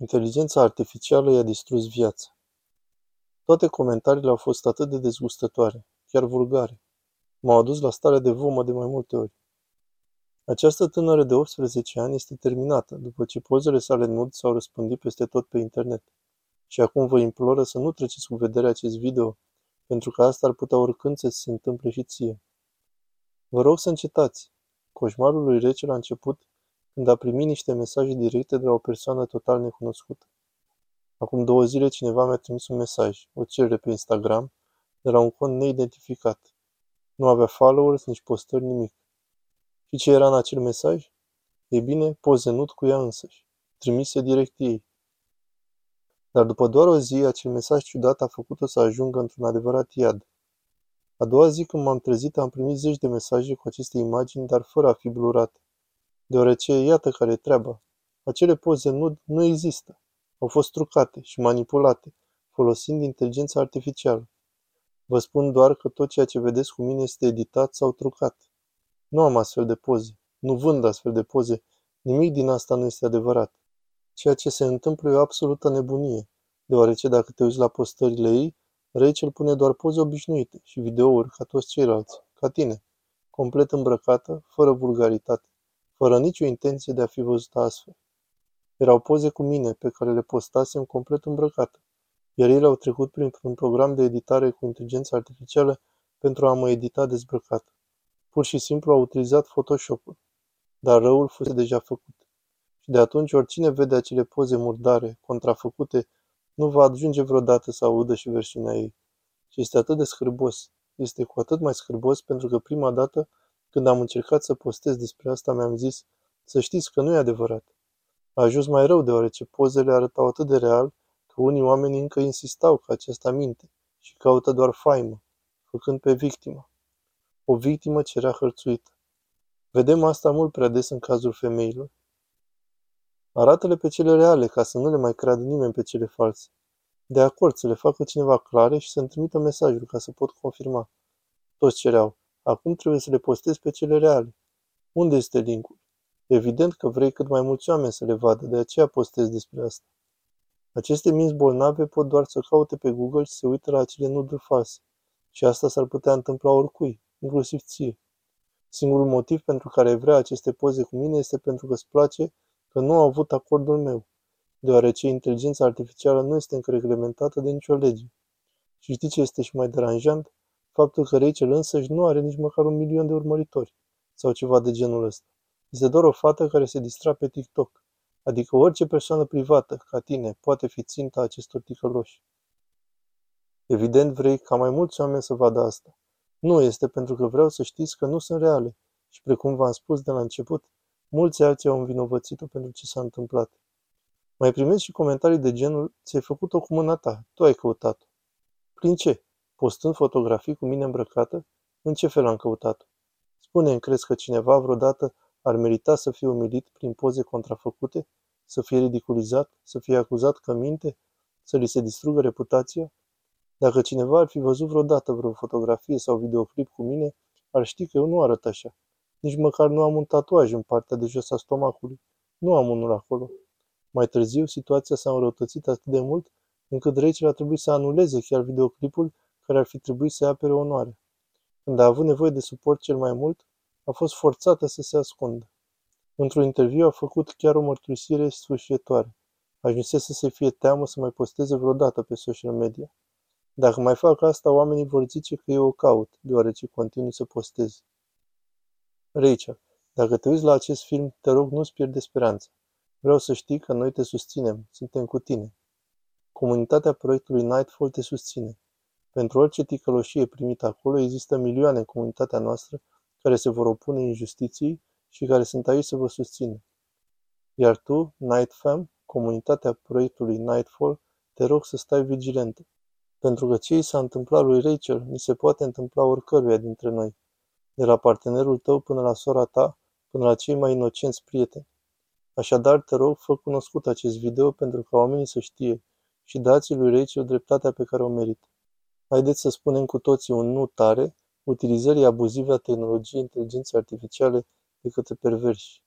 Inteligența artificială i-a distrus viața. Toate comentariile au fost atât de dezgustătoare, chiar vulgare. M-au adus la stare de vomă de mai multe ori. Această tânără de 18 ani este terminată, după ce pozele sale nud s-au răspândit peste tot pe internet. Și acum vă imploră să nu treceți cu vedere acest video, pentru că asta ar putea oricând să se întâmple și ție. Vă rog să încetați. Coșmarul lui Rachel a început când a primit niște mesaje directe de la o persoană total necunoscută. Acum două zile cineva mi-a trimis un mesaj, o cerere pe Instagram, de la un cont neidentificat. Nu avea followers, nici postări, nimic. Și ce era în acel mesaj? E bine, poze nud cu ea însăși, trimise direct ei. Dar după doar o zi, acel mesaj ciudat a făcut-o să ajungă într-un adevărat iad. A doua zi când m-am trezit, am primit zeci de mesaje cu aceste imagini, dar fără a fi blurate. Deoarece iată care e treaba. Acele poze nud nu există. Au fost trucate și manipulate, folosind inteligența artificială. Vă spun doar că tot ceea ce vedeți cu mine este editat sau trucat. Nu am astfel de poze. Nu vând astfel de poze. Nimic din asta nu este adevărat. Ceea ce se întâmplă e o absolută nebunie, deoarece dacă te uiți la postările ei, Rachel pune doar poze obișnuite și videouri ca toți ceilalți, ca tine, complet îmbrăcată, fără vulgaritate fără nicio intenție de a fi văzută astfel. Erau poze cu mine, pe care le postasem complet îmbrăcată, iar ei le-au trecut printr-un program de editare cu inteligență artificială pentru a mă edita dezbrăcat. Pur și simplu au utilizat Photoshop-ul, dar răul fusese deja făcut. Și de atunci oricine vede acele poze murdare, contrafăcute, nu va ajunge vreodată să audă și versiunea ei. Și este atât de scârbos. Este cu atât mai scârbos pentru că prima dată când am încercat să postez despre asta, mi-am zis, să știți că nu e adevărat. A ajuns mai rău deoarece pozele arătau atât de real că unii oameni încă insistau că acesta minte și caută doar faimă, făcând pe victima. O victimă ce era hărțuită. Vedem asta mult prea des în cazul femeilor. Arată-le pe cele reale, ca să nu le mai creadă nimeni pe cele false. De acord să le facă cineva clare și să-mi trimită mesajul ca să pot confirma. Toți cereau. Acum trebuie să le postezi pe cele reale. Unde este linkul? Evident că vrei cât mai mulți oameni să le vadă, de aceea postezi despre asta. Aceste minți bolnave pot doar să caute pe Google și să uite la acele nuduri false. Și asta s-ar putea întâmpla oricui, inclusiv ție. Singurul motiv pentru care vrea aceste poze cu mine este pentru că îți place că nu au avut acordul meu, deoarece inteligența artificială nu este încă reglementată de nicio lege. Și știi ce este și mai deranjant? Faptul că Rachel însăși nu are nici măcar un milion de urmăritori sau ceva de genul ăsta. Este doar o fată care se distra pe TikTok. Adică orice persoană privată, ca tine, poate fi ținta acestor ticăloși. Evident vrei ca mai mulți oameni să vadă asta. Nu este pentru că vreau să știți că nu sunt reale. Și precum v-am spus de la început, mulți alții au învinovățit-o pentru ce s-a întâmplat. Mai primesc și comentarii de genul, ți-ai făcut-o cu mâna ta, tu ai căutat-o. Prin ce? Postând fotografii cu mine îmbrăcată, în ce fel am căutat-o? Spune-mi, crezi că cineva vreodată ar merita să fie umilit prin poze contrafăcute, să fie ridiculizat, să fie acuzat că minte, să li se distrugă reputația? Dacă cineva ar fi văzut vreodată vreo fotografie sau videoclip cu mine, ar ști că eu nu arăt așa. Nici măcar nu am un tatuaj în partea de jos a stomacului. Nu am unul acolo. Mai târziu, situația s-a înrăutățit atât de mult, încât Rachel a trebuit să anuleze chiar videoclipul care ar fi trebuit să-i apere onoare. Când a avut nevoie de suport cel mai mult, a fost forțată să se ascundă. Într-un interviu a făcut chiar o mărturisire sfârșietoare. Ajunsese să se fie teamă să mai posteze vreodată pe social media. Dacă mai fac asta, oamenii vor zice că eu o caut, deoarece continui să postez. Rachel, dacă te uiți la acest film, te rog nu-ți pierde speranța. Vreau să știi că noi te susținem, suntem cu tine. Comunitatea proiectului Nightfall te susține. Pentru orice ticăloșie primită acolo, există milioane în comunitatea noastră care se vor opune injustiției și care sunt aici să vă susțină. Iar tu, Nightfam, comunitatea proiectului Nightfall, te rog să stai vigilentă. Pentru că ce i s-a întâmplat lui Rachel, mi se poate întâmpla oricăruia dintre noi, de la partenerul tău până la sora ta, până la cei mai inocenți prieteni. Așadar, te rog, fă cunoscut acest video pentru ca oamenii să știe și dați lui Rachel dreptatea pe care o merită. Haideți să spunem cu toții un nu tare utilizării abuzive a tehnologiei inteligenței artificiale de către perverși.